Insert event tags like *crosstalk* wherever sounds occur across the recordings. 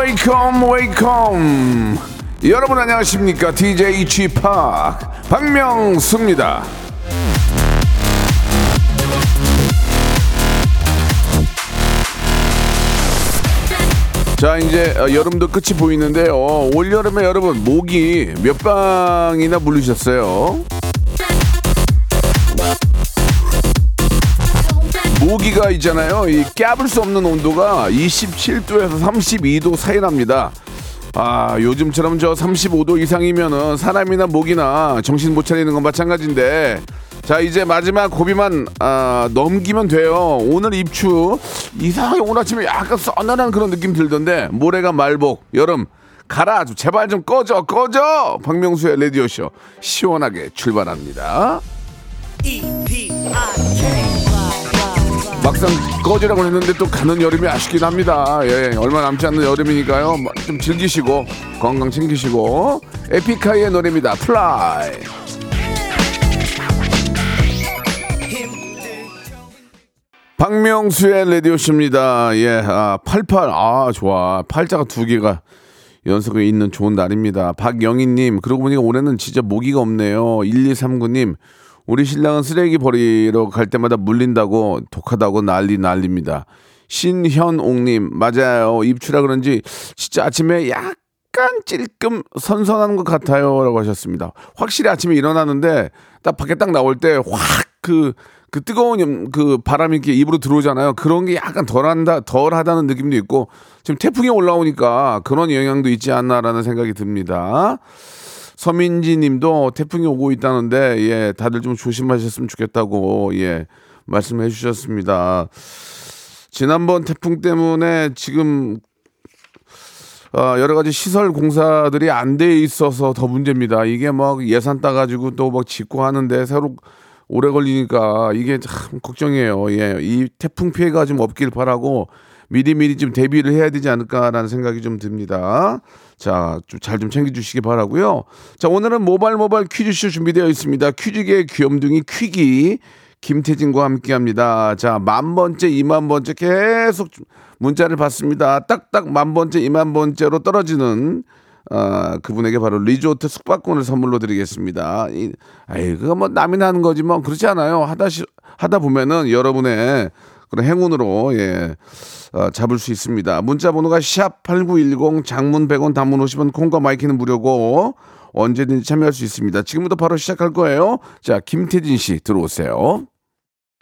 Welcome welcome. 여러분 안녕하십니까? DJ G-Park 박명수입니다. 자 이제 어, 여름도 끝이 보이는데요. 올 여름에 여러분 모기 몇 방이나 물리셨어요? 모기가 있잖아요. 이 깨물 수 없는 온도가 27도에서 32도 사이 납니다. 아 요즘처럼 저 35도 이상이면은 사람이나 모기나 정신 못 차리는 건 마찬가지인데 자 이제 마지막 고비만 아, 넘기면 돼요. 오늘 입추 이상하게 오늘 아침에 약간 써늘한 그런 느낌 들던데 모레가 말복 여름 가라 좀 제발 좀 꺼져 꺼져! 박명수의 라디오 쇼 시원하게 출발합니다 막상 꺼지라고 했는데 또 가는 여름이 아쉽긴 합니다. 예, 얼마 남지 않는 여름이니까요. 뭐좀 즐기시고 건강 챙기시고 에픽하이의 노래입니다. Fly. 박명수의 라디오쇼입니다. 예, 아, 88. 아, 좋아. 팔자가 두 개가 연속에 있는 좋은 날입니다. 박영희님, 그러고 보니까 올해는 진짜 모기가 없네요. 1239님, 우리 신랑은 쓰레기 버리러 갈 때마다 물린다고 독하다고 난리 난립니다. 신현옥님, 맞아요. 입추라 그런지 진짜 아침에 약간 찔끔 선선한 것 같아요. 라고 하셨습니다. 확실히 아침에 일어나는데 딱 밖에 딱 나올 때확 그, 그 뜨거운 그 바람이 이렇게 입으로 들어오잖아요. 그런 게 약간 덜한다, 덜하다는 느낌도 있고 지금 태풍이 올라오니까 그런 영향도 있지 않나라는 생각이 듭니다. 서민지 님도 태풍이 오고 있다는데, 예, 다들 좀 조심하셨으면 좋겠다고, 예, 말씀해 주셨습니다. 지난번 태풍 때문에 지금, 어, 여러 가지 시설 공사들이 안 돼 있어서 더 문제입니다. 이게 막 예산 따가지고 또 막 짓고 하는데 새로 오래 걸리니까 이게 참 걱정이에요. 예, 이 태풍 피해가 좀 없길 바라고 미리미리 좀 대비를 해야 되지 않을까라는 생각이 좀 듭니다. 자, 좀잘좀 챙겨주시기 바라고요. 자, 오늘은 모바일 모바일 퀴즈쇼 준비되어 있습니다. 퀴즈계 귀염둥이 퀴기 김태진과 함께합니다. 자, 만 번째, 이만 번째 계속 문자를 받습니다. 딱딱 만 번째, 이만 번째로 떨어지는 아, 그분에게 바로 리조트 숙박권을 선물로 드리겠습니다. 이, 아이, 그거 뭐 남이 하는 거지 뭐 그렇지 않아요. 하다, 시, 하다 보면은 여러분의 그런 행운으로, 예, 어, 잡을 수 있습니다. 문자 번호가 샵 8910 장문 100원 단문 50원 콩과 my K는 무료고 언제든지 참여할 수 있습니다. 지금부터 바로 시작할 거예요. 자, 김태진 씨 들어오세요.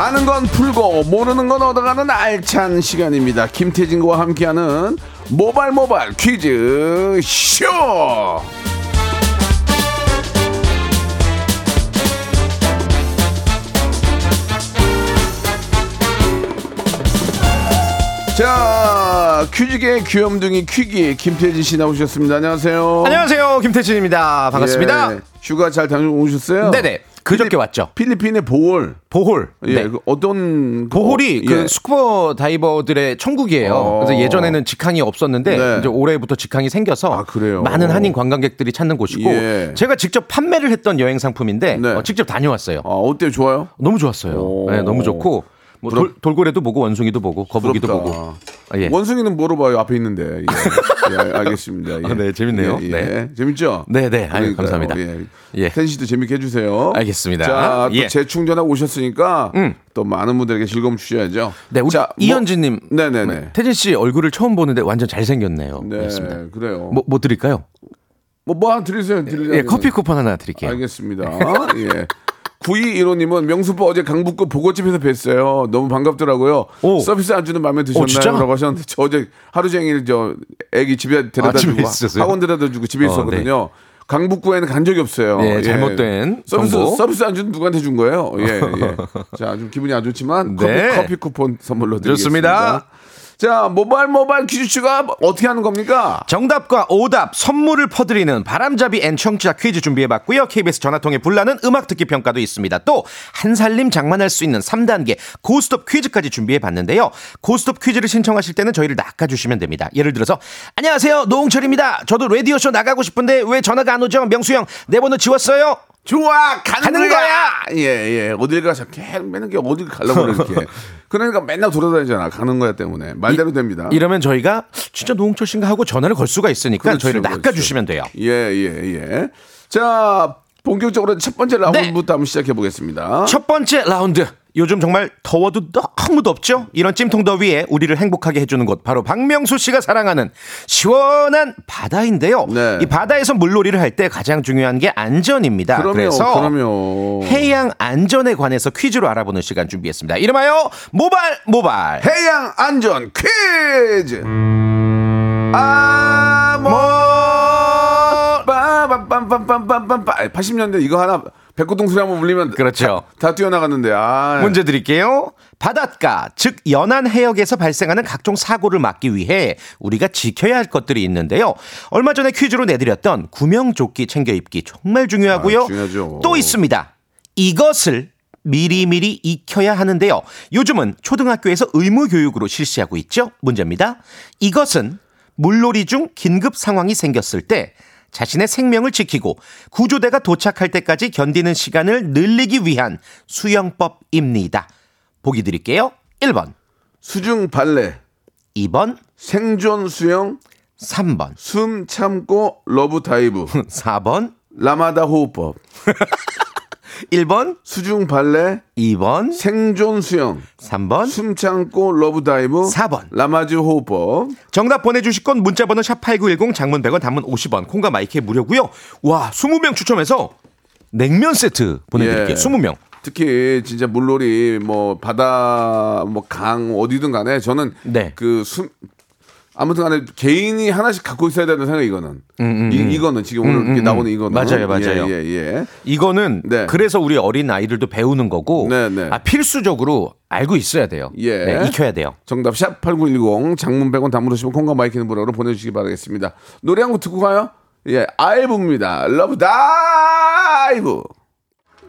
아는 건 풀고 모르는 건 얻어가는 알찬 시간입니다. 김태진과 함께하는 모발 모발 퀴즈 쇼. 자 퀴즈계 귀염둥이 퀴기 김태진 씨 나오셨습니다. 안녕하세요. 안녕하세요 김태진입니다 반갑습니다 예, 휴가 잘 다녀오셨어요? 네네 그저께 왔죠 필리핀의 보홀. 보홀 예, 네. 그 어떤 보홀이 어, 예. 그 스쿠버 다이버들의 천국이에요. 어. 그래서 예전에는 직항이 없었는데 네. 이제 올해부터 직항이 생겨서 아? 많은 한인 관광객들이 찾는 곳이고 예. 제가 직접 판매를 했던 여행 상품인데 네. 어, 직접 다녀왔어요. 아, 어때요? 좋아요? 너무 좋았어요. 오. 네, 너무 좋고 뭐 돌, 돌고래도 보고 원숭이도 보고 거북이도 부럽다. 보고. 아, 예. 원숭이는 물어봐요. 앞에 있는데. 예, 예, 알겠습니다. 예. 아, 네, 재밌네요. 예, 예. 네. 재밌죠? 네, 네. 아유. 감사합니다. 예. 예. 텐 씨도 재밌게 해주세요. 알겠습니다. 자, 또 예. 재충전하고 오셨으니까 음. 또 많은 분들에게 즐거움 주셔야죠. 네, 우리 자, 뭐- 이현진님. 네네네. 태진 씨 얼굴을 처음 보는데 완전 잘생겼네요. 네, 그렇습니다. 그래요. 뭐, 뭐 드릴까요? 뭐, 뭐 하나 드리세요. 드리세요. 예, 커피 쿠폰 하나 드릴게요. 알겠습니다. *laughs* 예. 9215님은 명수빠 어제 강북구 보고집에서 뵀어요. 너무 반갑더라고요. 오. 서비스 안주는 마음에? 드셨나요? 라고 하셨는데 저 어제 하루 종일 저 애기 집에 데려다 아, 주고 있었어요? 학원 데려다 주고 집에 어, 있었거든요. 강북구에는 간 적이 없어요. 네, 잘못된 서비스 정보. 서비스 안주는 누구한테 준 거예요? 예, 예. *laughs* 자, 좀 기분이 안 좋지만 네. 커피, 커피 쿠폰 선물로 드리겠습니다. 좋습니다. 자, 모바일 모바일 퀴즈쇼가 어떻게 하는 겁니까? 정답과 오답, 선물을 퍼드리는 바람잡이 and 청취자 퀴즈 준비해봤고요. KBS 전화통에 불나는 음악 듣기 평가도 있습니다. 또 한 살림 장만할 수 있는 3단계 고스톱 퀴즈까지 준비해봤는데요. 고스톱 퀴즈를 신청하실 때는 저희를 낚아주시면 됩니다. 예를 들어서 안녕하세요 노홍철입니다. 저도 라디오쇼 나가고 싶은데 왜 전화가 안 오죠? 명수 형 내 번호 지웠어요? 좋아 가는, 가는 거야. 예예. 어딜 가서 계속 맨날 어딜 가려고 그래 이렇게. *laughs* 그러니까 맨날 돌아다니잖아 가는 거야 때문에. 말대로 됩니다. 이러면 저희가 진짜 노홍철 씨인가 하고 전화를 걸 수가 있으니까 그렇죠, 저희를 그렇죠. 낚아주시면 돼요. 예예예자 본격적으로 첫 번째 라운드부터 한번 시작해 보겠습니다. 첫 번째 라운드. 요즘 정말 더워도 너무 덥죠? 이런 찜통 더위에 우리를 행복하게 해주는 곳 바로 박명수 씨가 사랑하는 시원한 바다인데요. 네. 이 바다에서 물놀이를 할 때 가장 중요한 게 안전입니다. 그럼요 그래서 그럼요 해양 안전에 관해서 퀴즈로 알아보는 시간 준비했습니다. 이름하여 모발 모발. 해양 안전 퀴즈 아모 빠밤빰빰빰빰빰빰 80년대 이거 하나 백고동 소리 한번 울리면 그렇죠. 다, 다 뛰어나갔는데 아 문제 드릴게요. 바닷가, 즉 연안 해역에서 발생하는 각종 사고를 막기 위해 우리가 지켜야 할 것들이 있는데요. 얼마 전에 퀴즈로 내드렸던 구명조끼 챙겨 입기 정말 중요하고요. 아, 중요하죠. 또 있습니다. 이것을 미리미리 익혀야 하는데요. 요즘은 초등학교에서 의무 교육으로 실시하고 있죠. 문제입니다. 이것은 물놀이 중 긴급 상황이 생겼을 때 자신의 생명을 지키고 구조대가 도착할 때까지 견디는 시간을 늘리기 위한 수영법입니다. 보기 드릴게요. 1번, 수중 발레. 2번, 생존 수영. 3번, 숨 참고 love dive. *laughs* 4번, 라마즈 호흡법 *laughs* 1번, 수중 발레 2번, 생존 수영 3번. 숨 참고 love dive 4번. 라마즈 호흡법 정답 보내주실 건 문자번호 샵8910 장문 100원 단문 50원 콩과 my K는 무료고요. 와 20명 추첨해서 냉면 세트 보내드릴게요. 예. 20명. 특히 진짜 물놀이 뭐 바다 뭐 강 어디든 간에 저는 네. 그숨 아무튼 간에 개인이 하나씩 갖고 있어야 되는 생각 이거는 이, 이거는 지금 오늘 이렇게 나오는 이거는 음, 맞아요, 맞아요. 예, 예, 예. 이거는 네. 그래서 우리 어린 아이들도 배우는 거고 네, 네. 아, 필수적으로 알고 있어야 돼요. 예. 네, 익혀야 돼요. 정답 샵 8910 장문 100원 담으시면 콩과 마이 케이는 무료로 보내주시기 바라겠습니다. 노래 한 곡 듣고 가요. 예, 아이브입니다. 러브 다이브.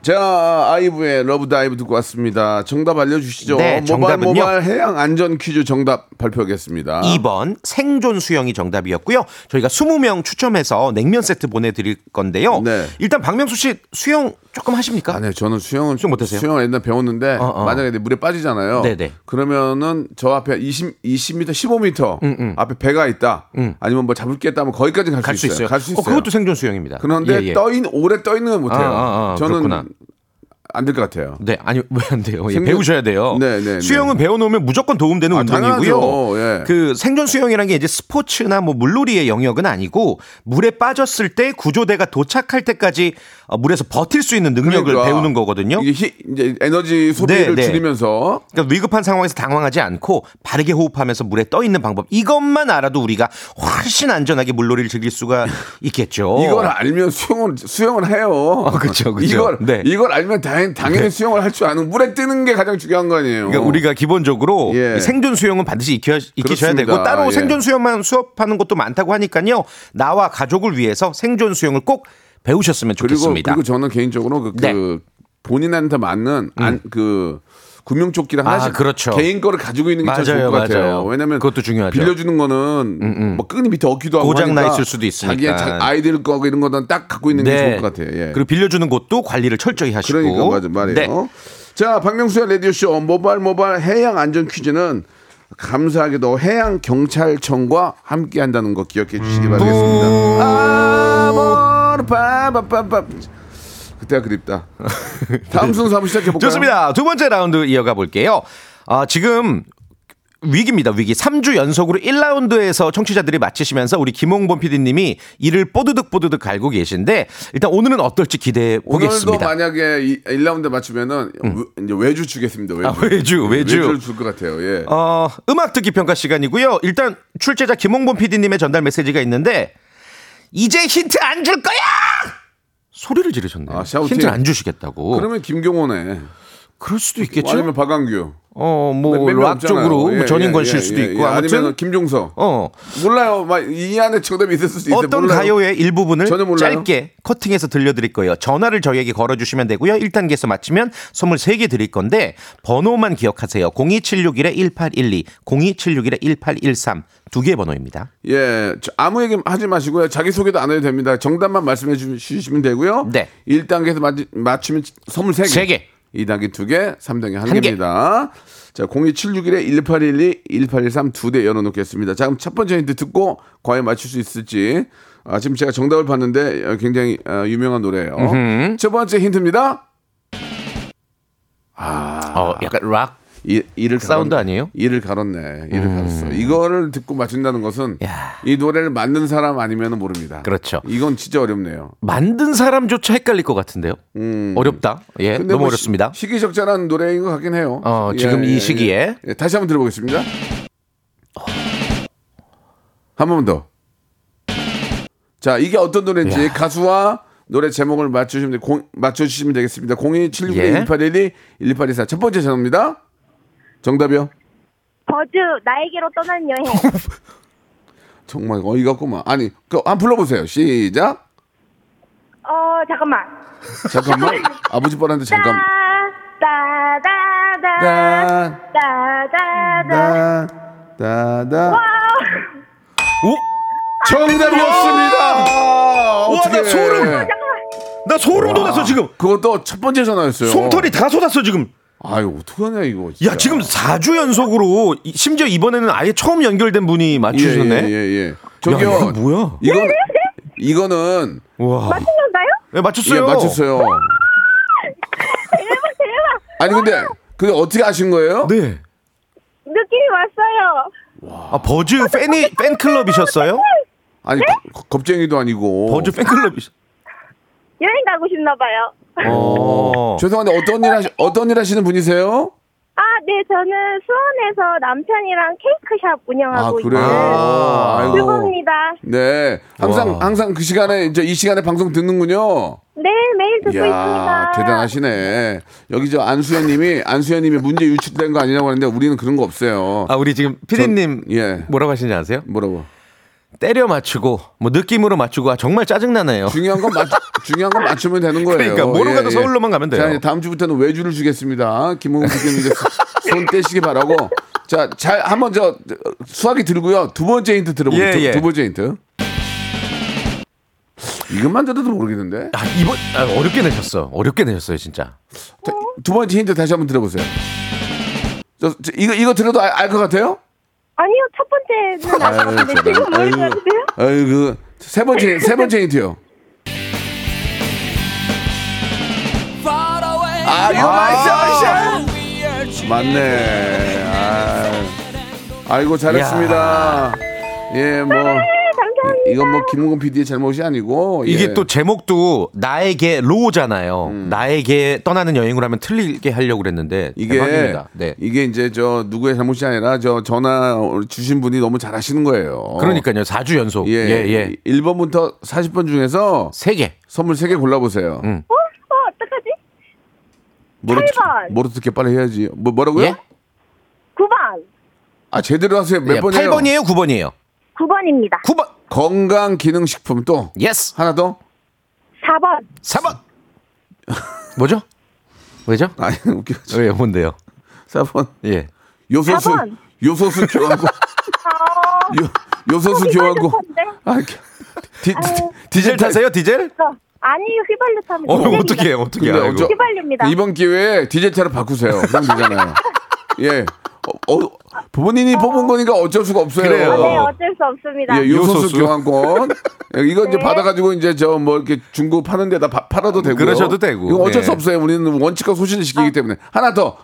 자, 아이브의 러브 다이브 듣고 왔습니다. 정답 알려주시죠. 네, 정답은요? 모바일 해양 안전 퀴즈 정답 발표하겠습니다. 2번 생존 수영이 정답이었고요. 저희가 20명 추첨해서 냉면 세트 보내드릴 건데요. 네. 일단 박명수 씨 수영 조금 하십니까? 아, 네, 저는 수영은 수영 못하세요? 수영을 옛날 배웠는데 어, 어. 만약에 물에 빠지잖아요. 네네. 그러면은 저 앞에 20 20m, 15m 앞에 배가 있다. 아니면 뭐 잡을 게 있다 하면 거기까지 갈 음, 갈 있어요. 있어요. 갈수 있어요. 어, 그것도 생존 수영입니다. 그런데 예, 예. 떠인 오래 떠 있는 건 못해요. 아, 아, 아, 저는 그렇구나. 안 될 것 같아요. 네, 아니 *laughs* 왜 안 돼요? 예, 생존- 배우셔야 돼요. 네, 네, 네. 수영은 배워놓으면 무조건 도움되는 아, 운동이고요. 예. 그 생존 수영이라는 게 이제 스포츠나 뭐 물놀이의 영역은 아니고 물에 빠졌을 때 구조대가 도착할 때까지 어, 물에서 버틸 수 있는 능력을 그러니까 배우는 거거든요. 이게 히- 이제 에너지 소비를 네, 네. 줄이면서 그러니까 위급한 상황에서 당황하지 않고 바르게 호흡하면서 물에 떠 있는 방법 이것만 알아도 우리가 훨씬 안전하게 물놀이를 즐길 수가 *laughs* 있겠죠. 이걸 알면 수영을 수영을 해요. 어, 그쵸, 그쵸. 이걸 네. 이걸 알면 당연, 당연히 수영을 할 줄 아는 물에 뜨는 게 가장 중요한 거 아니에요. 그러니까 우리가 기본적으로 예. 이 생존 수영은 반드시 익혀, 익히셔야. 되고 따로 예. 생존 수영만 수업하는 것도 많다고 하니까요. 나와 가족을 위해서 생존 수영을 꼭 배우셨으면 그리고 좋겠습니다. 그리고 저는 개인적으로 그, 네. 그 본인한테 맞는 안, 그 구명조끼를 아, 하나씩 그렇죠. 개인 거를 가지고 있는 게참 맞아요, 좋을 것 같아요. 맞아요. 왜냐면 그것도 중요하죠. 빌려주는 거는 뭐 끈이 밑에 엉키도 하고 고장 나 있을 수도 있으니까. 자기의 자- 아이들 거 이런 거는 딱 갖고 있는 게 좋을 것 같아요. 예. 그리고 빌려주는 곳도 관리를 철저히 하시고. 그러니까 맞아 말이에요. 네. 자, 박명수의 라디오 쇼 모바일 모바일 해양 안전 퀴즈는 감사하게도 해양 경찰청과 함께 한다는 거 기억해 주시기 바라겠습니다. 아모 르 빠바빠빠 그때가 그립다. 다음 순서 한번 시작해 볼까요? 좋습니다. 두 번째 라운드 이어가 볼게요. 아, 지금 위기입니다, 위기. 3주 연속으로 1라운드에서 청취자들이 맞히시면서 우리 김홍범 PD님이 이를 뽀드득 뽀드득 갈고 계신데 일단 오늘은 어떨지 기대해 오늘도 보겠습니다. 음. 만약에 이 1라운드 맞추면은 외- 이제 외주 주겠습니다. 외주. 아, 외주, 외주. 외주를 줄 것 같아요. 예. 어, 음악 듣기 평가 시간이고요. 일단 출제자 김홍범 PD님의 전달 메시지가 있는데 이제 힌트 안 줄 거야! 소리를 지르셨네요. 아. 힌트 안 주시겠다고. 그러면 김경호네. 그럴 수도 있겠죠. 아니면 박광규. 어, 뭐몇명락 없잖아요. 쪽으로 예, 뭐 전인권 예, 실 예, 수도 예, 있고 예. 아니면 김종서. 어, 몰라요. 막 이 안에 정답이 있을 수도 있어요. 어떤 몰라요. 가요의 일부분을. 짧게 커팅해서 들려드릴 거예요. 전화를 저희에게 걸어주시면 되고요. 1단계에서 맞히면 선물 3개 드릴 건데 번호만 기억하세요. 02761-1812, 02761-1813 두개 번호입니다. 예, 저 아무 얘기 하지 마시고요. 자기 소개도 안 해도 됩니다. 정답만 말씀해 주- 주시면 되고요. 네. 1단계에서 맞, 맞추면 선물 3개. 세 개. 2단계 2개, 3단계 한 개. 1개입니다. 자, 02761에 1812, 1813 두 대 열어놓겠습니다. 자, 그럼 첫 번째 힌트 듣고 과연 맞출 수 있을지. 아, 지금 제가 정답을 봤는데 어, 굉장히 어, 유명한 노래예요. 첫 번째 힌트입니다. 어, 약간 락. 이, 이를 사운드 갈았- 아니에요? 이를 갈았네. 이를 갈았어. 이거를 듣고 맞춘다는 것은 야. 이 노래를 만든 사람 아니면 모릅니다. 그렇죠. 이건 진짜 어렵네요. 만든 사람조차 헷갈릴 것 같은데요. 어렵다. 예, 너무 뭐 어렵습니다. 시, 시기적절한 노래인 것 같긴 해요. 어, 지금 이 시기에. 예, 다시 한번 들어보겠습니다. 한번 더. 자, 이게 어떤 노래인지 가수와 노래 제목을 맞추시면, 되- 공, 맞춰주시면 되겠습니다. 0276 예. 1812 1824. 첫 번째 전화입니다. 정답이요? 버즈 나에게로 떠나는 여행. *laughs* 정말 어이가 없구만. 아니, 그, 한번 불러보세요. 시작. 어 잠깐만. 잠깐만. *laughs* 아버지 뻔한데 잠깐. 따, 따다다. 따, 따다. 오, 정답이었습니다. 와, 나 소름! 잠깐만. 나 소름 돋았어 지금. 그것도 첫 번째 전화였어요. 솜털이 다 쏟았어 지금. 아유, 어떡하냐, 이거. 진짜. 야 지금 4주 연속으로 이- 심지어 이번에는 아예 처음 연결된 분이 맞추셨네. 예, 예, 예, 예. 저기요. 야, 이거 뭐야? 이건, 이거는, 와. 맞춘 건가요? 네, 예, 맞췄어요. 맞췄어요. 대박 대박. 아니, 근데, 근데 어떻게 아신 거예요? 네. 느낌이 왔어요. 아, 버즈 팬이 팬클럽이셨어요? 아니, 거- 겁쟁이도 아니고. 버즈 팬클럽이셨. 여행 가고 싶나 봐요. 어. 죄송한데, 어떤 일 하시, 어떤 일 하시는 분이세요? 아, 네, 저는 수원에서 남편이랑 케이크샵 아, 운영하고 그래요? 있는 아이고. 주부입니다. 네. 항상, 와. 항상 그 시간에, 이제 이 시간에 방송 듣는군요. 네, 매일 듣고 이야, 있습니다. 대단하시네. 여기 저 안수현 님이, 안수현 님이 문제 유출된 거 아니냐고 하는데 우리는 그런 거 없어요. 아 우리 지금 피디님 전- 예. 뭐라고 하시는지 아세요? 뭐라고? 때려 맞추고 뭐 느낌으로 맞추고 아, 정말 짜증나네요. 중요한 건 맞, 중요한 건 맞추면 되는 거예요. 그러니까 뭐로 가도 서울로만 가면 돼요. 자, 다음 주부터는 외주를 주겠습니다. PD님 이제 손 떼시기 바라고. 자, 잘 한번 저 수학이 들고요. 두 번째 힌트 들어보세요. 예, 두, 예. 두 번째 힌트. 이것만 들어도 모르겠는데. 아, 이번 아, 어렵게 내셨어. 어렵게 내셨어요 진짜. 자, 두 번째 힌트 다시 한번 들어보세요. 저, 저, 이거 이거 들어도 알 것 같아요? 아니요, 첫 번째는 알았는데 지금 저런. 모르겠는데요? 아유, 그, 세 번째, 세 번째 힌트요. 아, 이거 맞죠, 맞네. 아, 아이고, 잘했습니다. 예, 뭐. 감사합니다. 이건 뭐, 김웅건 PD의 잘못이 아니고. 예. 이게 또 제목도 나에게 로잖아요. 나에게 떠나는 여행을 하면 틀리게 하려고 그랬는데 이게, 대박입니다. 네. 이게 이제 저 누구의 잘못이 아니라 저 전화 주신 분이 너무 잘하시는 거예요. 그러니까요. 4주 연속. 예, 예, 예. 1번부터 40번 중에서 세 개. 선물 3개 골라 보세요. 음. 어? 어, 어떡하지? 뭐로, 8번. 뭐로 듣게 빨리 해야지. 뭐, 뭐라고요? 예? 9번. 아, 제대로 하세요. 몇 예, 번이에요? 8번이에요, 9번이에요. 9번입니다. 9번. 건강기능식품 또 예스. 하나 더? 4번. 4번. *laughs* 뭐죠? 왜죠? 아니, 웃겨. 왜 뭔데요? 4번. 예. 요소수. 4번. 요소수 교환고. 어, 요, 요소수 교환고. 휘발유 아, 디, 디, 디젤 타세요, 디젤? 어, 아니, 휘발유 타면 어. 어떻게 해요, 어떻게 해요? 휘발유입니다. 이번 기회에 디젤 차로 바꾸세요. 그럼 되잖아요. *laughs* 예. 어, 어, 부모님이 뽑은 거니까 어쩔 수가 없어요. 그래요. 아, 네, 어쩔 수 없습니다. 예, 요소수, 요소수. 교환권. 예, 이거 이제 네. 받아가지고 이제 저 뭐 이렇게 중고 파는 데다 파- 팔아도 되고. 그러셔도 되고. 이거 어쩔 수 네. 없어요. 우리는 원칙과 소신을 지키기 때문에. 하나 더.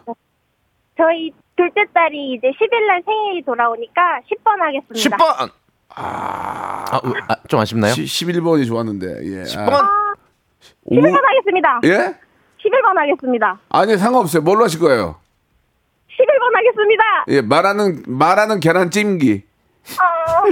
저희 둘째 딸이 이제 10일날 생일이 돌아오니까 10번 하겠습니다. 10번. 아, 우- 아, 좀 아쉽나요? 11번이 좋았는데. 예. 10번. 아, 오- 11번 하겠습니다. 예? 11번 하겠습니다. 아니 상관없어요. 뭘로 하실 거예요? 11번 하겠습니다. 예, 말하는 말하는 계란 찜기. 아,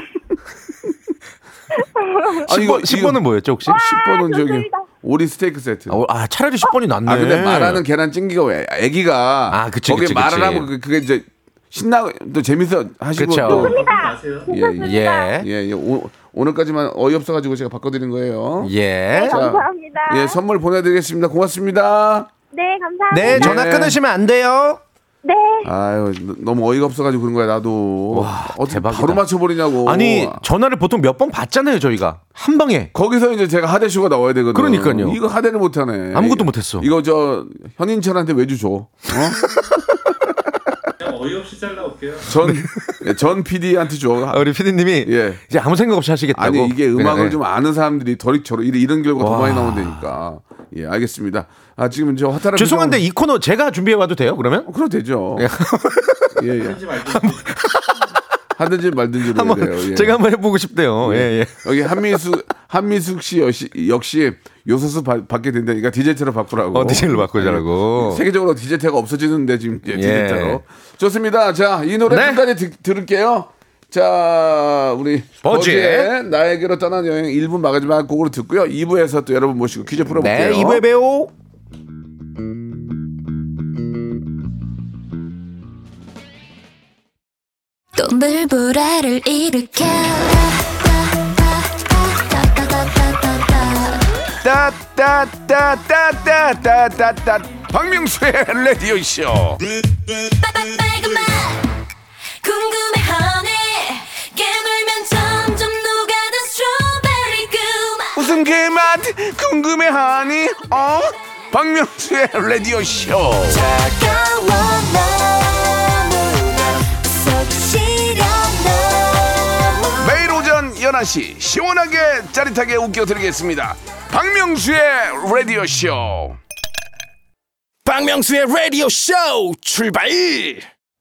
*laughs* 10번, 10번은 뭐였죠, 혹시? 10번은 저기. 오리 스테이크 세트. 아, 아, 차라리 10번이 낫네. 아 근데 말하는 계란 찜기가 왜 애기가 아, 그치, 거기에 그치, 말을 그치. 하면 그- 그게 이제 신나고 또 재밌어 하시고 그쵸. 또 네, 예, 예. 예. 예, 예. 오, 오늘까지만 어이없어 가지고 제가 바꿔 드린 거예요. 예. 자, 감사합니다. 예, 선물 보내 드리겠습니다. 고맙습니다. 네, 감사합니다. 네, 전화 네. 끊으시면 안 돼요. 네. 아유 너- 너무 어이가 없어가지고 그런 거야 나도. 와, 어떻게 대박이다. 바로 맞춰버리냐고. 아니, 전화를 보통 몇 번 받잖아요, 저희가. 한 방에. 거기서 이제 제가 하대쇼가 나와야 되거든. 그러니까요. 이거 하대를 못하네. 아무것도 못했어. 이거 저 현인철한테 외주 줘. 어? 어이없이 잘라올게요. 전, 예, 전 PD한테 줘. 우리 피디님이 예. 이제 아무 생각 없이 하시겠다고. 아니 이게 음악을 그냥, 예. 좀 아는 사람들이 덜 저런 이런, 이런 결과가 더 와. 많이 나온다니까. 예, 알겠습니다. 아 지금 저 화타라 죄송한데 이 코너 제가 준비해 와도 돼요, 그러면? 어, 그럼 되죠. 예, 예. 말고 하든지 말든지 한번 돼요. 예. 제가 한번 해보고 싶대요. 예, 예. 여기 한미숙 한미숙 씨 역시, 역시 요소수 받- 받게 된다니까 디제트로 바꾸라고. 어, 디제이로 바꾸자라고. 예. 세계적으로 디제트가 없어지는데 지금 예, 예. 디제트로. 좋습니다. 자, 이 노래 네. 끝까지 드- 들을게요. 자, 우리 버즈의 버즈의 나에게로 떠난 여행 1부 마지막 곡으로 듣고요. 2부에서 또 여러분 모시고 퀴즈 풀어볼게요. 네, 2부에 봬요. 또 물보라를 일으켜 따따따따따따따따 박명수의 라디오 쇼. 궁금해 그 맛 궁금해하니? 어? 박명수의 라디오 쇼. 매일 오전 11시 시원하게 짜릿하게 웃겨드리겠습니다. 박명수의 라디오 쇼. 박명수의 라디오 쇼 출발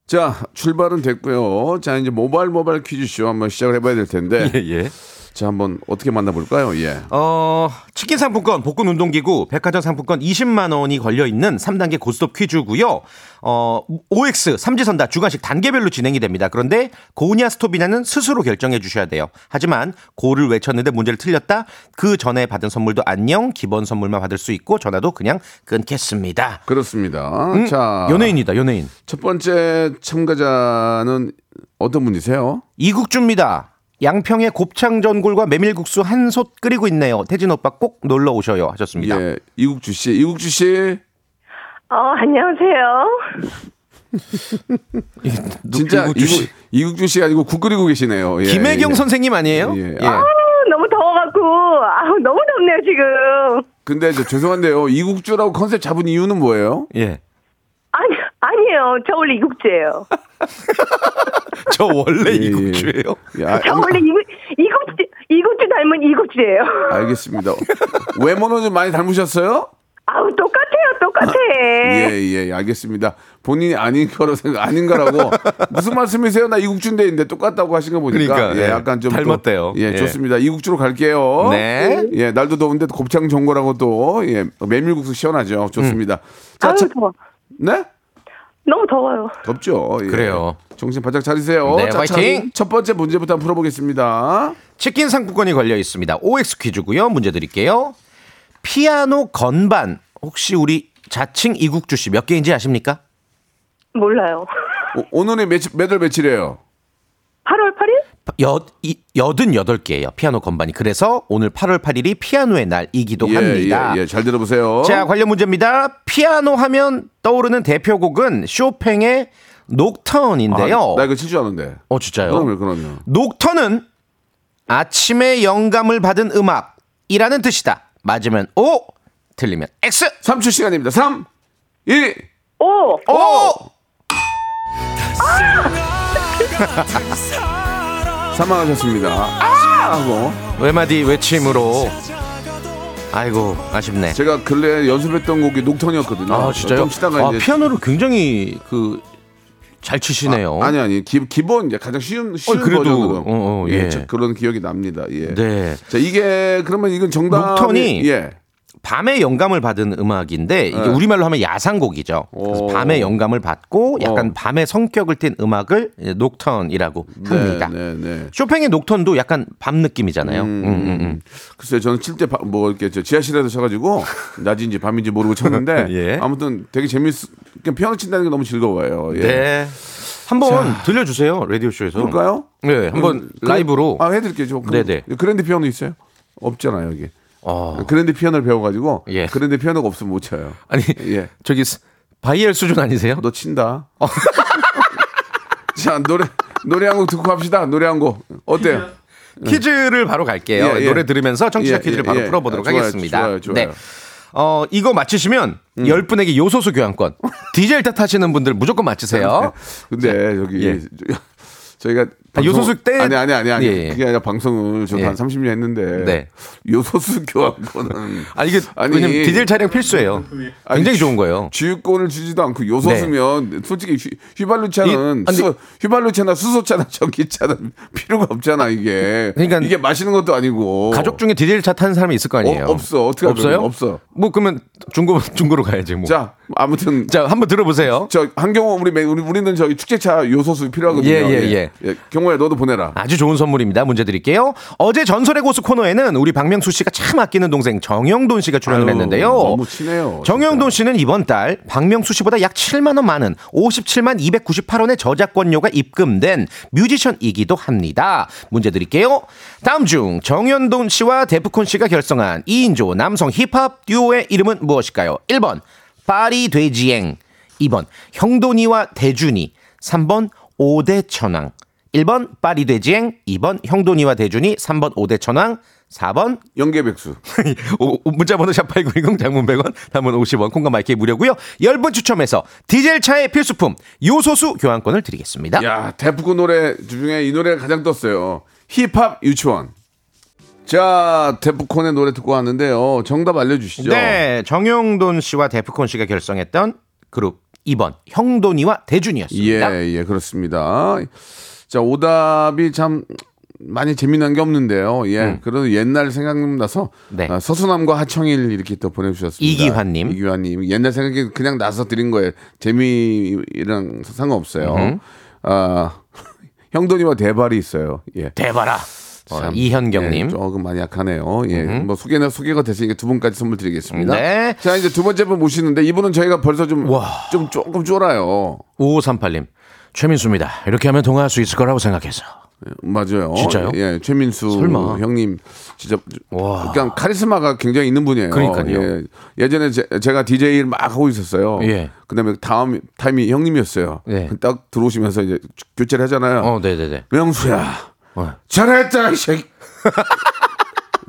자 출발은 됐고요. 자 이제 모바일 모바일 퀴즈 쇼 한번 시작을 해봐야 될 텐데. 예, 예. 자 한번 어떻게 만나볼까요? 예. 어, 치킨 상품권, 복근 운동기구, 백화점 상품권 20만 원이 걸려 있는 3단계 고스톱 퀴즈고요. 어, OX 삼지선다 주간식 단계별로 진행이 됩니다. 그런데 고냐 스톱이냐는 스스로 결정해 주셔야 돼요. 하지만 고를 외쳤는데 문제를 틀렸다. 그 전에 받은 선물도 안녕, 기본 선물만 받을 수 있고 전화도 그냥 끊겠습니다. 그렇습니다. 자 음, 연예인이다, 연예인. 첫 번째 참가자는 어떤 분이세요? 이국주입니다. 양평에 곱창 전골과 메밀국수 한 솥 끓이고 있네요. 태진 오빠 꼭 놀러 오셔요 하셨습니다. 예, 이국주 씨. 이국주 씨. 어, 안녕하세요. *laughs* 진짜 이국주 씨. 이국, 이국주 씨 아니고 국 끓이고 계시네요. 예, 김혜경 예. 선생님 아니에요? 예. 예. 아, 너무 더워갖고, 아우, 너무 덥네요, 지금. 근데 저 죄송한데요. 이국주라고 컨셉 잡은 이유는 뭐예요? 예. 아니, 아니에요. 저 원래 이국주예요. *laughs* 저 원래 예, 예. 이국주예요. 예, 아, 저 원래 이국, 이국주, 이국주 닮은 이국주예요. 알겠습니다. 외모는 좀 많이 닮으셨어요? 아우, 똑같아요, 똑같아. 예, 예, 알겠습니다. 본인이 아닌 거로 생각, 아닌 거라고. 무슨 말씀이세요? 나 이국주인데 똑같다고 하신 거 보니까. 그러니까, 예, 예. 약간 좀. 또- 닮았대요. 예, 예. 좋습니다. 이국주로 갈게요. 네. 예, 날도 더운데 곱창 전골하고 또, 예, 메밀국수 시원하죠. 좋습니다. 자, 아우, 차- 더워. 네? 너무 더워요. 덥죠. 예. 그래요. 정신 바짝 차리세요. 네, 자, 화이팅! 자, 첫 번째 문제부터 한번 풀어보겠습니다. 치킨 상품권이 걸려 있습니다. OX 퀴즈고요. 문제 드릴게요. 피아노 건반 혹시 우리 자칭 이국주 씨 몇 개인지 아십니까? 몰라요. 오, 오늘이 며칠, 몇월 며칠이에요? 8월 8일? 여, 이, 88개예요. 피아노 건반이. 그래서 오늘 8월 8일이 피아노의 날이기도 예, 합니다. 예, 예. 잘 들어보세요. 자, 관련 문제입니다. 피아노 하면 떠오르는 대표곡은 쇼팽의 녹턴인데요. 아, 나 이거 칠 줄 아는데. 어, 진짜요? 그럼요, 그럼요. 녹턴은 아침에 영감을 받은 음악이라는 뜻이다. 맞으면 O, 틀리면 X. 3초 시간입니다. 3, 2, 오! O! *laughs* 사망하셨습니다. 아! 하고. 외마디 외침으로. 아이고, 아쉽네. 제가 근래 연습했던 곡이 녹턴이었거든요. 아, 진짜요? 좀 치다가 아, 이제 피아노를 굉장히 그 잘 치시네요. 아 니 아니 기, 기본 이제 가장 쉬운 쉬운 어, 그래도, 버전으로 어, 어, 예. 저 그런 기억이 납니다. 예. 네. 자 이게 그러면 이건 정답이 녹턴이 예. 밤에 영감을 받은 음악인데 이게 네. 우리말로 하면 야상곡이죠. 그래서 오. 밤에 영감을 받고 약간 어. 밤의 성격을 띤 음악을 녹턴이라고 합니다. 네, 네, 네. 쇼팽의 녹턴도 약간 밤 느낌이잖아요. 음, 음, 음. 글쎄요, 저는 칠 때 뭐 이렇게 저 지하실에서 쳐가지고 *laughs* 낮인지 밤인지 모르고 쳤는데 *laughs* 예. 아무튼 되게 재밌. 그냥 피아노 친다는 게 너무 즐거워요. 예. 네. 한번 들려주세요 라디오 쇼에서. 볼까요? 네, 한번 음, 라이브로. 아 해드릴게요. 네네. 그랜드 피아노 있어요? 없잖아요 여기. 어. 그랜드 피아노를 배워가지고 예. 그랜드 피아노가 없으면 못 쳐요. 아니 예. 저기 스- 바이엘 수준 아니세요? 너 친다. *laughs* 자 노래 노래 한 곡 듣고 갑시다. 노래 한 곡 어때요? 퀴즈를 바로 갈게요. 예, 예. 노래 들으면서 청취자 예, 퀴즈를 예, 바로 예. 풀어보도록 아, 좋아요, 하겠습니다. 좋아요, 좋아요. 음. 네. 어, 이거 맞히시면 열 10분에게 요소수 교환권. 디젤 탓 하시는 분들 무조건 맞히세요. *laughs* 근데 여기 예. 저희가 아, 요소수 때- 아니 아니 아니 아니 예, 예. 그게 아니라 방송을 저도 예. 한 30년 했는데 네. 요소수 교환권은 *laughs* 아, 이게 아니, 디젤 차량 필수예요. 아니, 굉장히 주- 좋은 거예요. 주유권을 주지도 않고 요소수면 솔직히 휘, 휘발유차는 이- 아니, 수, 휘발유차나 수소차나 *laughs* 전기차는 필요가 없잖아 이게 그러니까 이게 마시는 것도 아니고 가족 중에 디젤 차 타는 사람이 있을 거 아니에요. 어, 없어. 어떻게 없어요? 없어. 뭐 그러면 중고 중고로 가야지 뭐. 자 아무튼 자, 한번 들어보세요. 저 한경호 우리 매- 우리 우리는 저기 축제차 요소수 필요하거든요. 예, 예, 예. 경호야 너도 보내라. 아주 좋은 선물입니다. 문제 드릴게요. 어제 전설의 고수 코너에는 우리 박명수 씨가 참 아끼는 동생 정영돈 씨가 출연을 아유, 했는데요. 너무 친해요, 정영돈 씨는 이번 달 박명수 씨보다 약 7만 원 많은 57만 298원의 저작권료가 입금된 뮤지션이기도 합니다. 문제 드릴게요. 다음 중 정영돈 씨와 데프콘 씨가 결성한 2인조 남성 힙합 듀오의 이름은 무엇일까요? 1번 파리 돼지행 2번 형돈이와 대준이 3번 오대천왕 1번 파리 돼지행 2번 형돈이와 대준이 3번 오대천왕 4번 연계백수. *laughs* 문자번호 샵8910 장문 100원 단문 50원 콩과 마이크 무료고요 10분 추첨해서 디젤 차의 필수품 요소수 교환권을 드리겠습니다 야 데프콘 노래 중에 이 노래가 가장 떴어요. 힙합 유치원. 자 데프콘의 노래 듣고 왔는데요. 정답 알려주시죠. 네 정영돈 씨와 데프콘 씨가 결성했던 그룹 2번 형돈이와 대준이었습니다 예, 예, 그렇습니다. 자, 오답이 참 많이 재미난 게 없는데요. 예, 그래도 옛날 생각나서 음. 네. 아, 서수남과 하청일 이렇게 또 보내주셨습니다. 이기환님. 이기환님. 옛날 생각이 그냥 나서 드린 거예요. 재미랑 상관없어요. 아, *laughs* 형돈이와 대발이 있어요. 예. 대봐라 어, 참, 이현경님 예, 조금 많이 약하네요. 예, 뭐 소개나 소개가 됐으니까 두 분까지 선물 드리겠습니다. 네. 자, 이제 두 번째 분 모시는데 이분은 저희가 벌써 좀, 좀 조금 쫄아요. 5538님 최민수입니다 이렇게 하면 통화할 수 있을 거라고 생각해서 맞아요. 진짜요? 예, 최민수 설마. 형님 진짜 와. 그냥 카리스마가 굉장히 있는 분이에요. 그러니까요. 예. 예전에 제, 가 DJ를 막 하고 있었어요. 예. 그다음에 다음 타임이 형님이었어요. 예. 딱 들어오시면서 이제 교체를 하잖아요. 어 네 네 네 명수야, 어. 잘했다 이 새끼.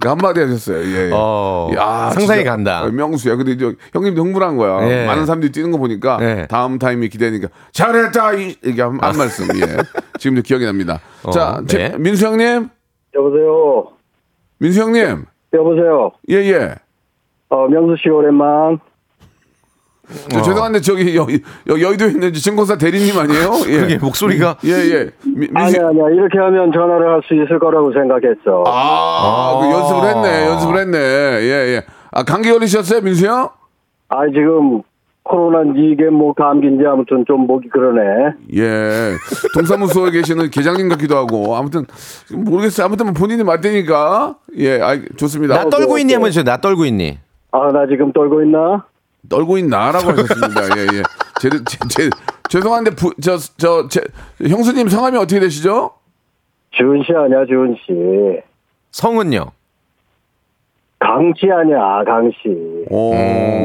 그 *laughs* 한마디 하셨어요. 예, 예. 어, 상상이 간다. 어, 명수야. 근데 이제 형님도 흥분한 거야. 예. 많은 사람들이 뛰는 거 보니까 예. 다음 타임이 기대니까 잘했다 이 이게 한, 한 말씀. 예. *laughs* 지금도 기억이 납니다. 자, 어, 제- 네. 민수 형님, 여보세요. 민수 형님, 여보세요. 예 예. 어, 명수 씨 오랜만. 저 죄송한데 저기 여, 여, 여 의도에 있는 증권사 대리님 아니에요? *laughs* 예. 그게 목소리가 예 예. 미- 민수 아니야, 아니야. 이렇게 하면 전화를 할 수 있을 거라고 생각했어. 아, 그 연습을 했네. 연습을 했네. 예 예. 아 감기 걸리셨어요, 민수 형? 아, 지금 코로나인지 이게 뭐 감기인지 아무튼 좀 목이 그러네. 예. 동사무소에 계시는 계장님 같기도 하고 아무튼 모르겠어요. 아무튼 뭐 본인이 맞대니까 예, 아, 좋습니다. 나 떨고 있니 한번 해주세요 나 떨고 있니 아, 나 지금 떨고 있나? 떨고 있나라고 하셨습니다. 예, 예. 제, 제, 제, 죄송한데 부, 저, 저, 제, 형수님 성함이 어떻게 되시죠? 주은 씨 아니야, 주은 씨. 성은요 강씨 아니야, 강씨. 오.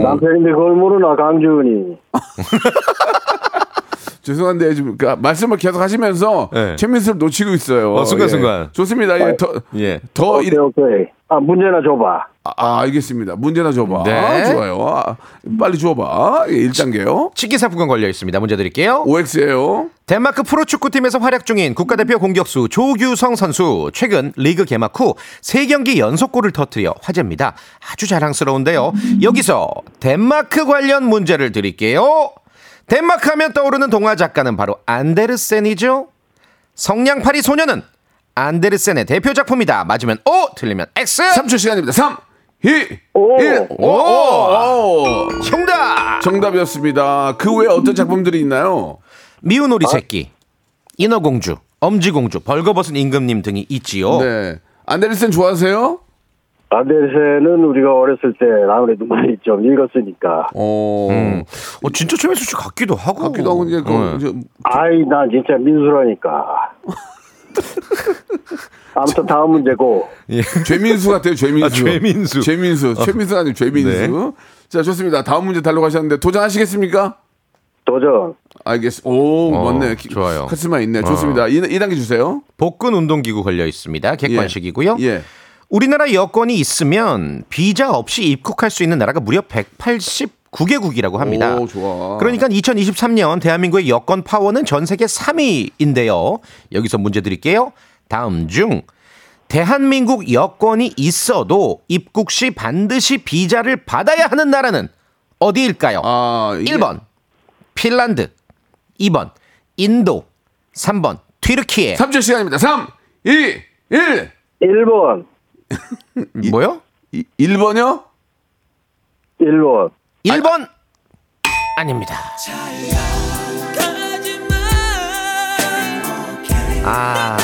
남편인데 그걸 모르나, 강주은이. *laughs* 죄송한데 지금 그 말씀을 계속 하시면서 네. 최민수를 놓치고 있어요. 어, 순간, 예. 순간. 좋습니다. 예, 더, 예. 더 오케이, 일- 오케이. 아, 문제나 줘봐. 아, 아, 알겠습니다. 문제나 줘봐. 네. 아, 좋아요. 아, 빨리 줘봐. 예, 1단계요. 치킨 상품권 걸려 있습니다 문제 드릴게요 OX예요. 덴마크 프로축구팀에서 활약 중인 국가대표 공격수 조규성 선수 최근 리그 개막 후 3경기 연속골을 터뜨려 화제입니다. 아주 자랑스러운데요. 여기서 덴마크 관련 문제를 드릴게요. 덴마크 하면 떠오르는 동화 작가는 바로 안데르센이죠. 성냥팔이 소녀는 안데르센의 대표 작품이다. 맞으면 O, 틀리면 X. 3초 시간입니다. 3, 2, 오. 1. 오, 오, 오. 정답. 정답이었습니다. 그 외에 어떤 작품들이 있나요? 미운 오리 새끼, 인어공주, 엄지공주, 벌거벗은 임금님 등이 있지요. 네. 안데르센 좋아하세요? 아데르센은 우리가 어렸을 때 아무래도 많이 좀 읽었으니까. 어. 어, 진짜 최민수 씨 같기도 하고. 같기도 하고 이제 그 네. 이제 아이, 난 진짜 민수라니까. 아무튼 다음 문제고. 죄민수 같아요. 죄민수. 아, 죄민수. 죄민수. 최민수 아니고 죄민수. 네. 자, 좋습니다. 다음 문제 달러 가셨는데 도전하시겠습니까? 도전. 알겠습니다. 오, 어, 맞네. 기- 좋아요. 카스마 있네. 좋습니다. 이 2단계 주세요. 복근 운동기구 걸려 있습니다. 객관식이고요. 예. 우리나라 여권이 있으면 비자 없이 입국할 수 있는 나라가 무려 189개국이라고 합니다. 오, 좋아. 그러니까 2023년 대한민국의 여권 파워는 전 세계 3위인데요. 여기서 문제 드릴게요. 다음 중 대한민국 여권이 있어도 입국 시 반드시 비자를 받아야 하는 나라는 어디일까요? 아, 이게- 1번 핀란드, 2번 인도, 3번 튀르키예. 3초 시간입니다. 3, 2, 1. 1번. 뭐요? 1번이요? 1번. 1번 아 닙니다. 아,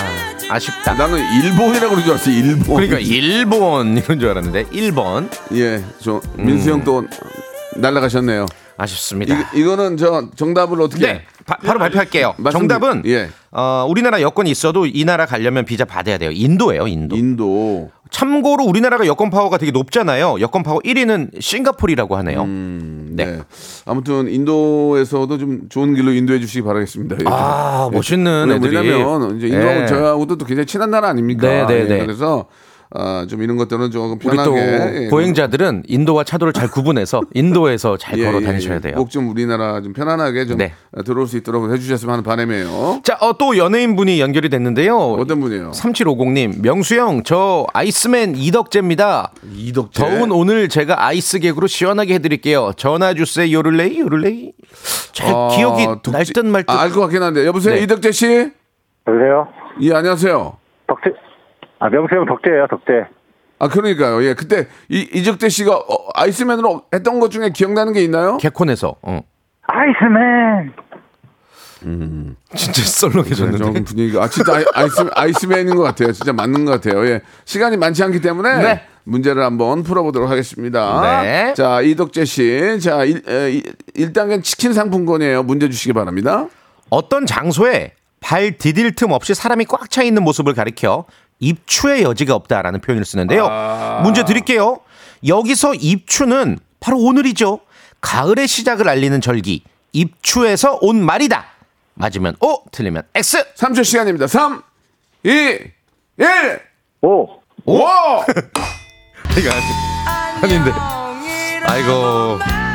아쉽다. 나는 일본이라고 그러는 줄 알았어. 일본. 그러니까 일본 이런 줄 알았는데 1번 예. 저 민수 형 또 날라가셨네요. 아쉽습니다. 이, 이거는 저 정답을 어떻게 네, 바, 로 발표할게요. 말씀- 정답은 예. 어, 우리나라 여권이 있어도 이 나라 가려면 비자 받아야 돼요. 인도예요, 인도. 인도. 참고로 우리나라가 여권 파워가 되게 높잖아요. 여권 파워 1위는 싱가포르라고 하네요. 네. 네. 아무튼 인도에서도 좀 좋은 길로 인도해 주시기 바라겠습니다. 예. 아, 멋있는 왜냐면- 애들이. 왜냐면 이제 인도하고 예. 저하고도 또 굉장히 친한 나라 아닙니까? 네, 네, 네. 예, 그래서 아, 좀 이런 것들은 조금 우리 또 편하게 예, 보행자들은 인도와 차도를 잘 구분해서 *laughs* 인도에서 잘 걸어 다니셔야 돼요. 꼭 좀 우리나라 좀 편안하게 좀 네. 들어올 수 있도록 해주셨으면 하는 바람이에요. 자, 어, 또 연예인 분이 연결이 됐는데요. 어떤 분이에요? 3750님, 명수형, 저 아이스맨 이덕재입니다. 이덕재. 더운 오늘 제가 아이스 개그로 시원하게 해드릴게요. 전화 주세요, 요를레이, 요를레이. 잘 아, 기억이 독재- 날듯 말 듯. 아, 알것 같긴 한데 여보세요 네. 이덕재 씨? 여보세요? 예 안녕하세요. 아, 명수 형 덕재예요, 덕재. 아 그러니까요. 예 그때 이 이적재 씨가 어, 아이스맨으로 했던 것 중에 기억나는 게 있나요? 개콘에서. 어. 아이스맨! 진짜 네, 썰렁해졌는데. 좀 분위기가 아 진짜 아이, 아이 스 아이스맨인 것 같아요. 진짜 맞는 것 같아요. 예 시간이 많지 않기 때문에 네. 문제를 한번 풀어보도록 하겠습니다. 네. 자 이덕재 씨, 자 1, 에, 1단계는 치킨 상품권이에요. 문제 주시기 바랍니다. 어떤 장소에 발 디딜 틈 없이 사람이 꽉 차 있는 모습을 가리켜 입추의 여지가 없다라는 표현을 쓰는데요. 아. 문제 드릴게요. 여기서 입추는 바로 오늘이죠. 가을의 시작을 알리는 절기. 입추에서 온 말이다. 맞으면 O, 틀리면 X. 3초 시간입니다. 3, 2, 1. 오! 오! *laughs* 이거 아니, 아닌데. 아이고.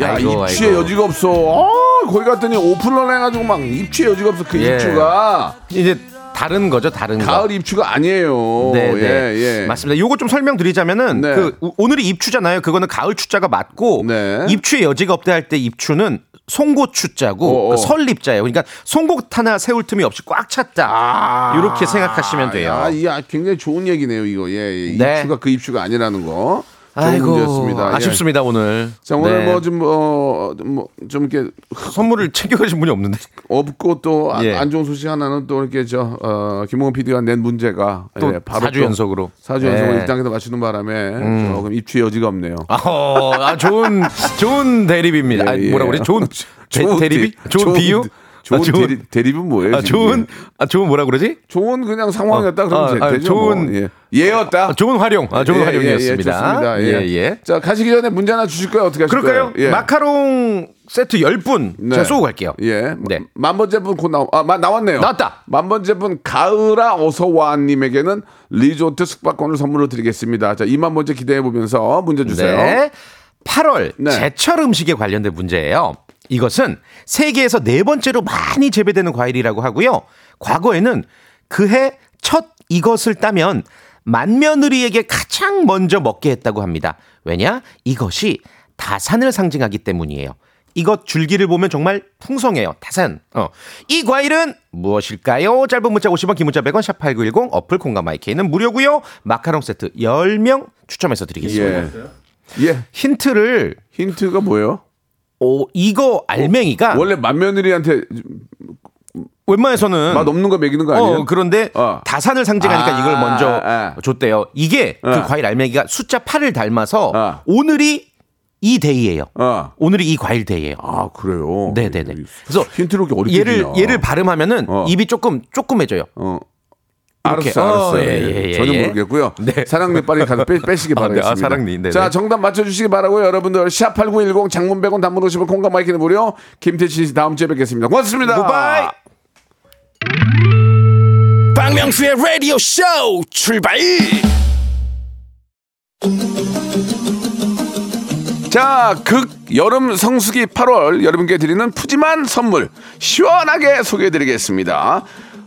야 아이고, 입추의 아이고. 여지가 없어. 어, 거기 갔더니 오픈런 해가지고 막 입추의 여지가 없어. 그 예. 입추가 이제 다른 거죠, 다른 거. 가을 입추가 아니에요. 네, 네. 예, 예. 맞습니다. 요거 좀 설명드리자면은 네. 그 오- 오늘이 입추잖아요. 그거는 가을 추자가 맞고 네. 입추의 여지가 없다 할 때 입추는 송고추자고 어, 어. 그 설립자예요. 그러니까 송곳 하나 세울 틈이 없이 꽉 찼다. 이렇게 생각하시면 돼요. 아, 이 아, 굉장히 좋은 얘기네요, 이거. 예, 예. 네. 입추가 그 입추가 아니라는 거. 좋은 아이고 문제였습니다. 예. 아쉽습니다 오늘. 자, 오늘 네. 뭐 좀, 어, 뭐, 좀 이렇게 선물을 챙겨가신 분이 없는데. 없고 또안 예. 좋은 소식 하나는 또 이렇게 저, 어, 김홍원 PD가 낸 문제가 또 예, 바로 사주 또 연속으로. 사주 연속으로 네. 음. 1단계도 맞추는 바람에 조금 입추의 여지가 없네요. 아, 어, 아, 좋은 좋은 대립입니다. 아, 예, 예. 뭐라 그래? 좋은 *laughs* 대, 좋은 대립이? 대- 좋은, 비유? 좋은 아, 좋은 대립, 대립은 뭐예요? 아? 좋은 아, 좋은 뭐라 그러지? 좋은 그냥 상황이었다 어, 그러면 아, 아, 되죠. 좋은- 뭐. 예. 예였다. 아, 좋은 활용. 아, 좋은 예, 활용이었습니다. 예, 예. 예. 예, 예. 자 가시기 전에 문제 하나 주실 거예요? 어떻게 하실 그럴까요? 예. 마카롱 세트 10분 네. 제가 쏘고 갈게요. 예. 네. 만 번째 분 곧 나오, 아, 마- 나왔네요. 나왔다. 만 번째 분 가을아 어서와 님에게는 리조트 숙박권을 선물로 드리겠습니다. 자, 2만 번째 기대해 보면서 문제 주세요. 네. 8월 네. 제철 음식에 관련된 문제예요. 이것은 세계에서 네 번째로 많이 재배되는 과일이라고 하고요. 과거에는 그해 첫 이것을 따면 만며느리에게 가장 먼저 먹게 했다고 합니다. 왜냐? 이것이 다산을 상징하기 때문이에요. 이것 줄기를 보면 정말 풍성해요. 다산. 어. 이 과일은 무엇일까요? 짧은 문자 50원, 긴 문자 100원, 샵8910, 어플 콩과 마이크는 무료고요. 마카롱 세트 10명 추첨해서 드리겠습니다. 예. 예. 힌트를 힌트가 뭐예요? 오, 이거 알맹이가 원래 맏며느리한테 웬만해서는 맛 없는 거 먹이는 거 아니에요? 어, 그런데 어. 다산을 상징하니까 아, 이걸 먼저 아. 줬대요. 이게 어. 그 과일 알맹이가 숫자 8을 닮아서 어. 오늘이 이 데이예요. 어. 오늘이 이 과일 데이예요. 아 그래요. 네네네. 그래서 이렇게 어렵게 얘를. 얘를 발음하면은 어. 입이 조금 조금해져요. 어. 이렇게. 알았어, 알았어. 어, 예, 예, 예, 전혀 예. 모르겠고요. 네. 사랑니 빨리 가서 빼, 빼시기 아, 네. 바라겠습니다. 아, 사랑니. 네네. 자, 정답 맞춰주시기 바라고요. 여러분들 샵8910 장문 100원 단문 50원 콩과 마이크는 무료. 김태진 씨 다음 주에 뵙겠습니다. 고맙습니다. 굿바이. 박명수의 라디오 쇼 출발 자, 극 여름 성수기 8월 여러분께 드리는 푸짐한 선물 시원하게 소개해 드리겠습니다.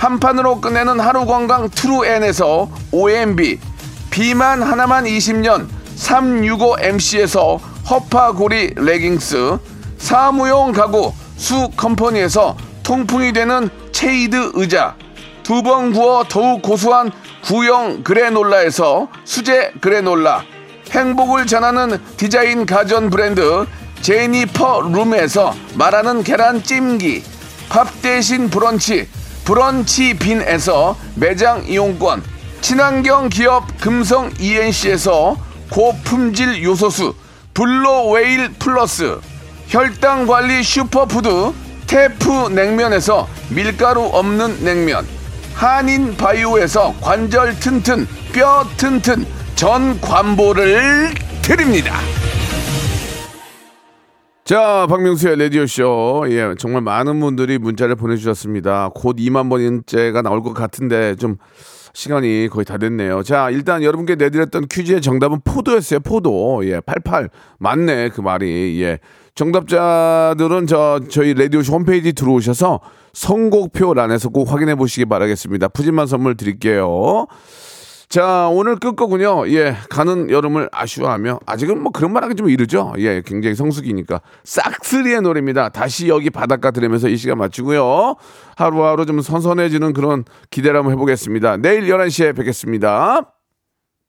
한 판으로 끝내는 하루 건강 트루엔에서 OMB, 비만 하나만 20년 365MC에서 허파고리 레깅스, 사무용 가구 수 컴퍼니에서 통풍이 되는 체이드 의자, 두 번 구워 더욱 고소한 구형 그래놀라에서 수제 그래놀라, 행복을 전하는 디자인 가전 브랜드 제니퍼 룸에서 말하는 계란 찜기, 밥 대신 브런치, 브런치 빈에서 매장 이용권, 친환경 기업 금성 ENC에서 고품질 요소수, 블로웨일 플러스, 혈당 관리 슈퍼푸드 테프 냉면에서 밀가루 없는 냉면, 한인 바이오에서 관절 튼튼, 뼈 튼튼, 전 관보를 드립니다. 자, 박명수의 라디오쇼. 예, 정말 많은 분들이 문자를 보내주셨습니다. 곧 2만 번째가 나올 것 같은데 좀 시간이 거의 다 됐네요. 자, 일단 여러분께 내드렸던 퀴즈의 정답은 포도였어요. 포도. 예, 88. 맞네, 그 말이. 예. 정답자들은 저, 저희 라디오쇼 홈페이지 들어오셔서 선곡표란에서 꼭 확인해 보시기 바라겠습니다. 푸짐한 선물 드릴게요. 자, 오늘 끝거군요. 예, 가는 여름을 아쉬워하며 아직은 뭐 그런 말하기 좀 이르죠. 예, 굉장히 성수기니까 싹쓸이의 노래입니다. 다시 여기 바닷가 들으면서 이 시간 마치고요. 하루하루 좀 선선해지는 그런 기대를 한번 해보겠습니다. 내일 11시에 뵙겠습니다.